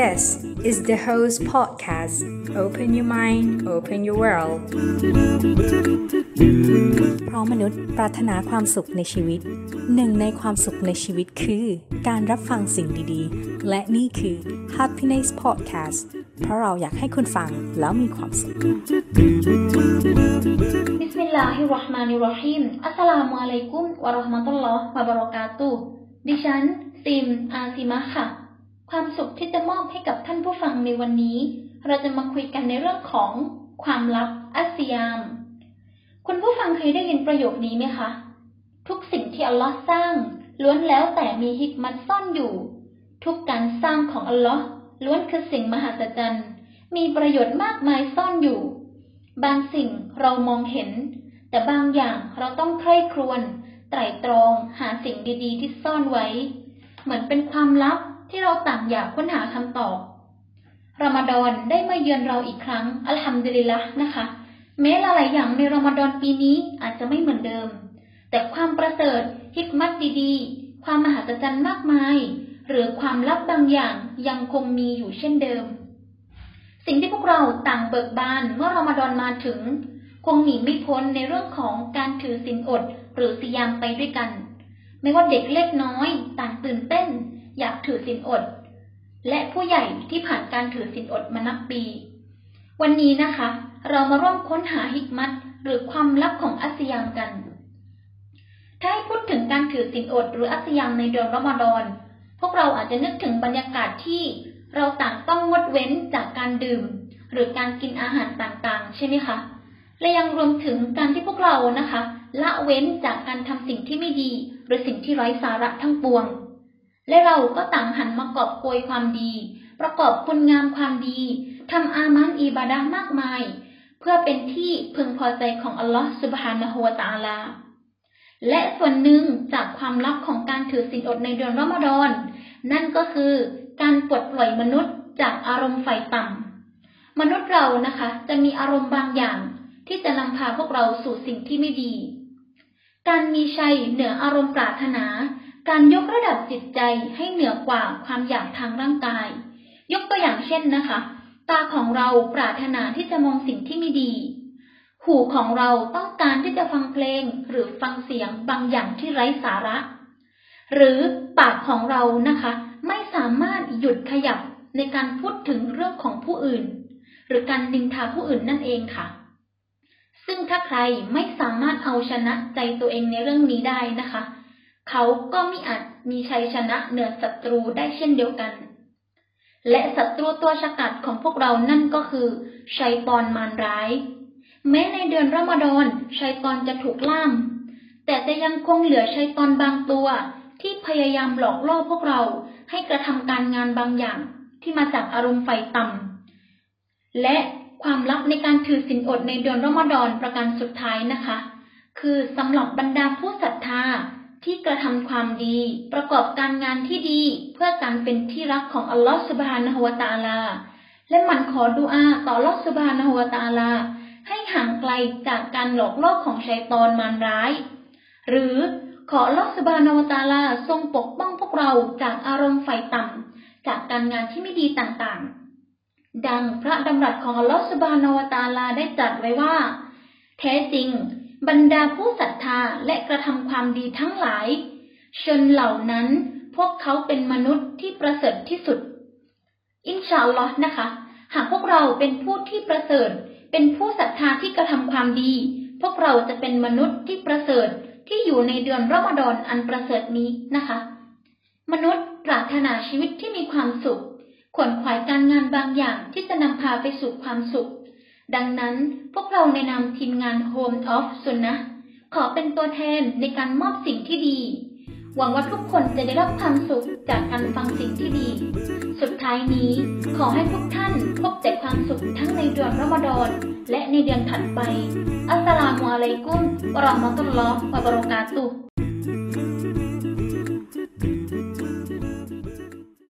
This is the Host Podcast. Open your mind, open your world. เพราะมนุษย์ปรารถนาความสุขในชีวิต หนึ่งในความสุขในชีวิตคือการรับฟังสิ่งดีๆ และนี่คือ Happiness Podcast เพราะเราอยากให้คุณฟังแล้วมีความสุขบิสมิลลาฮิรเราะห์มานิรเราะฮีมอัสสลามุอะลัยกุมวะเราะห์มะตุลลอฮ์วะบะเราะกาตุฮ์ดิฉันซิมอาซิมะค่ะ ความสุขที่จะมอบให้กับท่านผู้ฟังในวันนี้ เราจะมาคุยกันในเรื่องของความลับอัสยาม คุณผู้ฟังเคยได้ยินประโยคนี้ไหมคะ ทุกสิ่งที่อัลลอฮ์สร้าง ล้วนแล้วแต่มีฮิกมัตซ่อนอยู่ ทุกการสร้างของอัลลอฮ์ล้วนคือสิ่งมหัศจรรย์ มีประโยชน์มากมายซ่อนอยู่ บางสิ่งเรามองเห็น แต่บางอย่างเราต้องใคร่ครวญไตร่ตรองหาสิ่งดีๆ ที่ซ่อนไว้ เหมือนเป็นความลับ ที่เราต่างอยากค้นหาคำตอบรอมฎอนได้มาเยือนเราอีกครั้ง อัลฮัมดุลิลละนะคะ แม้หลายๆอย่างในรอมฎอนปีนี้อาจจะไม่เหมือนเดิม แต่ความประเสริฐฮิกมัตดีๆ ความมหัศจรรย์มากมาย หรือความลับบางอย่างยังคงมีอยู่เช่นเดิม สิ่งที่พวกเราต่างเบิกบานเมื่อรอมฎอนมาถึง คงหนีไม่พ้นในเรื่องของการถือศีลอดหรือสิยามไปด้วยกัน ไม่ว่าเด็กเล็กน้อย ต่างตื่นเต้น อยากถือศีลอด และผู้ใหญ่ที่ผ่านการถือศีลอดมานับปี วันนี้นะคะ เรามาร่วมค้นหาฮิกมัตหรือความลับของอัสยามกัน ถ้าให้พูดถึงการถือศีลอดหรืออัสยามในเดือนรอมฎอน พวกเราอาจจะนึกถึงบรรยากาศที่เราต่างต้องงดเว้นจากการดื่ม หรือการกินอาหารต่างๆ ใช่ไหมคะ และยังรวมถึงการที่พวกเรานะคะ ละเว้นจากการทำสิ่งที่ไม่ดี หรือสิ่งที่ไร้สาระทั้งปวง และเราก็ต่างหันมากอบโกยความดี ประกอบคุณงามความดีทำอามันอิบาดะมากมาย เพื่อเป็นที่พึงพอใจของอัลลอฮฺสุบฮานะฮูวะตาลา และส่วนหนึ่งจากความลับของการถือศีลอดในเดือนรอมฎอนนั่นก็คือการปลดปล่อยมนุษย์จากอารมณ์ไฟต่ำมนุษย์เรานะคะ จะมีอารมณ์บางอย่าง ที่จะนำพาพวกเราสู่สิ่งที่ไม่ดี การมีชัยเหนืออารมณ์ปรารถนา การยกระดับจิตใจให้เหนือกว่าความอยากทางร่างกาย ยกตัวอย่างเช่นนะคะ ตาของเราปรารถนาที่จะมองสิ่งที่ไม่ดี หูของเราต้องการที่จะฟังเพลงหรือฟังเสียงบางอย่างที่ไร้สาระ หรือปากของเรานะคะ ไม่สามารถหยุดขยับในการพูดถึงเรื่องของผู้อื่น หรือการนินทาผู้อื่นนั่นเองค่ะ ซึ่งถ้าใครไม่สามารถเอาชนะใจตัวเองในเรื่องนี้ได้นะคะ เขาก็ไม่อาจมีชัยชนะเหนือศัตรูได้เช่นเดียวกัน และศัตรูตัวฉกาจของพวกเรานั่นก็คือ ชัยปอนมารร้าย แม้ในเดือนรอมฎอนชัยปอนจะถูกล่าม แต่จะยังคงเหลือชัยปอนบางตัว ที่พยายามหลอกล่อพวกเราให้กระทำการงานบางอย่างที่มาจากอารมณ์ไฟต่ำและความลับในการถือศีลอดในเดือนรอมฎอนประการสุดท้ายนะคะ คือสำหรับบรรดาผู้ศรัทธา ที่กระทำความดี ประกอบการงานที่ดีเพื่อการเป็นที่รักของอัลลอฮฺสุบฮานะฮูวะตาลา และมันขอดุอาต่ออัลลอฮฺสุบฮานะฮูวะตาลา ให้ห่างไกลจากการหลอกล่อของชัยตอนมารร้าย หรือขออัลลอฮฺสุบฮานาวะตาลาทรงปกป้องพวกเราจากอารมณ์ไฟต่ำจากการงานที่ไม่ดีต่างๆ ดังพระดำรัสของอัลลอฮฺสุบฮานาวะตาลาได้จัดไว้ว่า แท้จริง บรรดาผู้ศรัทธาและกระทำความดีทั้งหลาย ชนเหล่านั้นพวกเขาเป็นมนุษย์ที่ประเสริฐที่สุด อินชาอัลลอฮ์นะคะ หากพวกเราเป็นผู้ที่ประเสริฐ เป็นผู้ศรัทธาที่กระทำความดี พวกเราจะเป็นมนุษย์ที่ประเสริฐที่อยู่ในเดือนรอมฎอนอันประเสริฐนี้นะคะ มนุษย์ปรารถนาชีวิตที่มีความสุขขวนขวายการงานบางอย่างที่จะนำพาไปสู่ความสุข ดังนั้นพวกเราในนามทีมงาน Home of Sunnah ขอเป็นตัวแทนในการมอบสิ่งที่ดี หวังว่าทุกคนจะได้รับความสุขจากการฟังสิ่งที่ดี สุดท้ายนี้ขอให้ทุกท่านพบแต่ความสุขทั้งในเดือนรอมฎอนและในเดือนถัดไป อัสสลามุอะลัยกุมวะเราะมะตุลลอฮ์วะบะเราะกาตุฮ์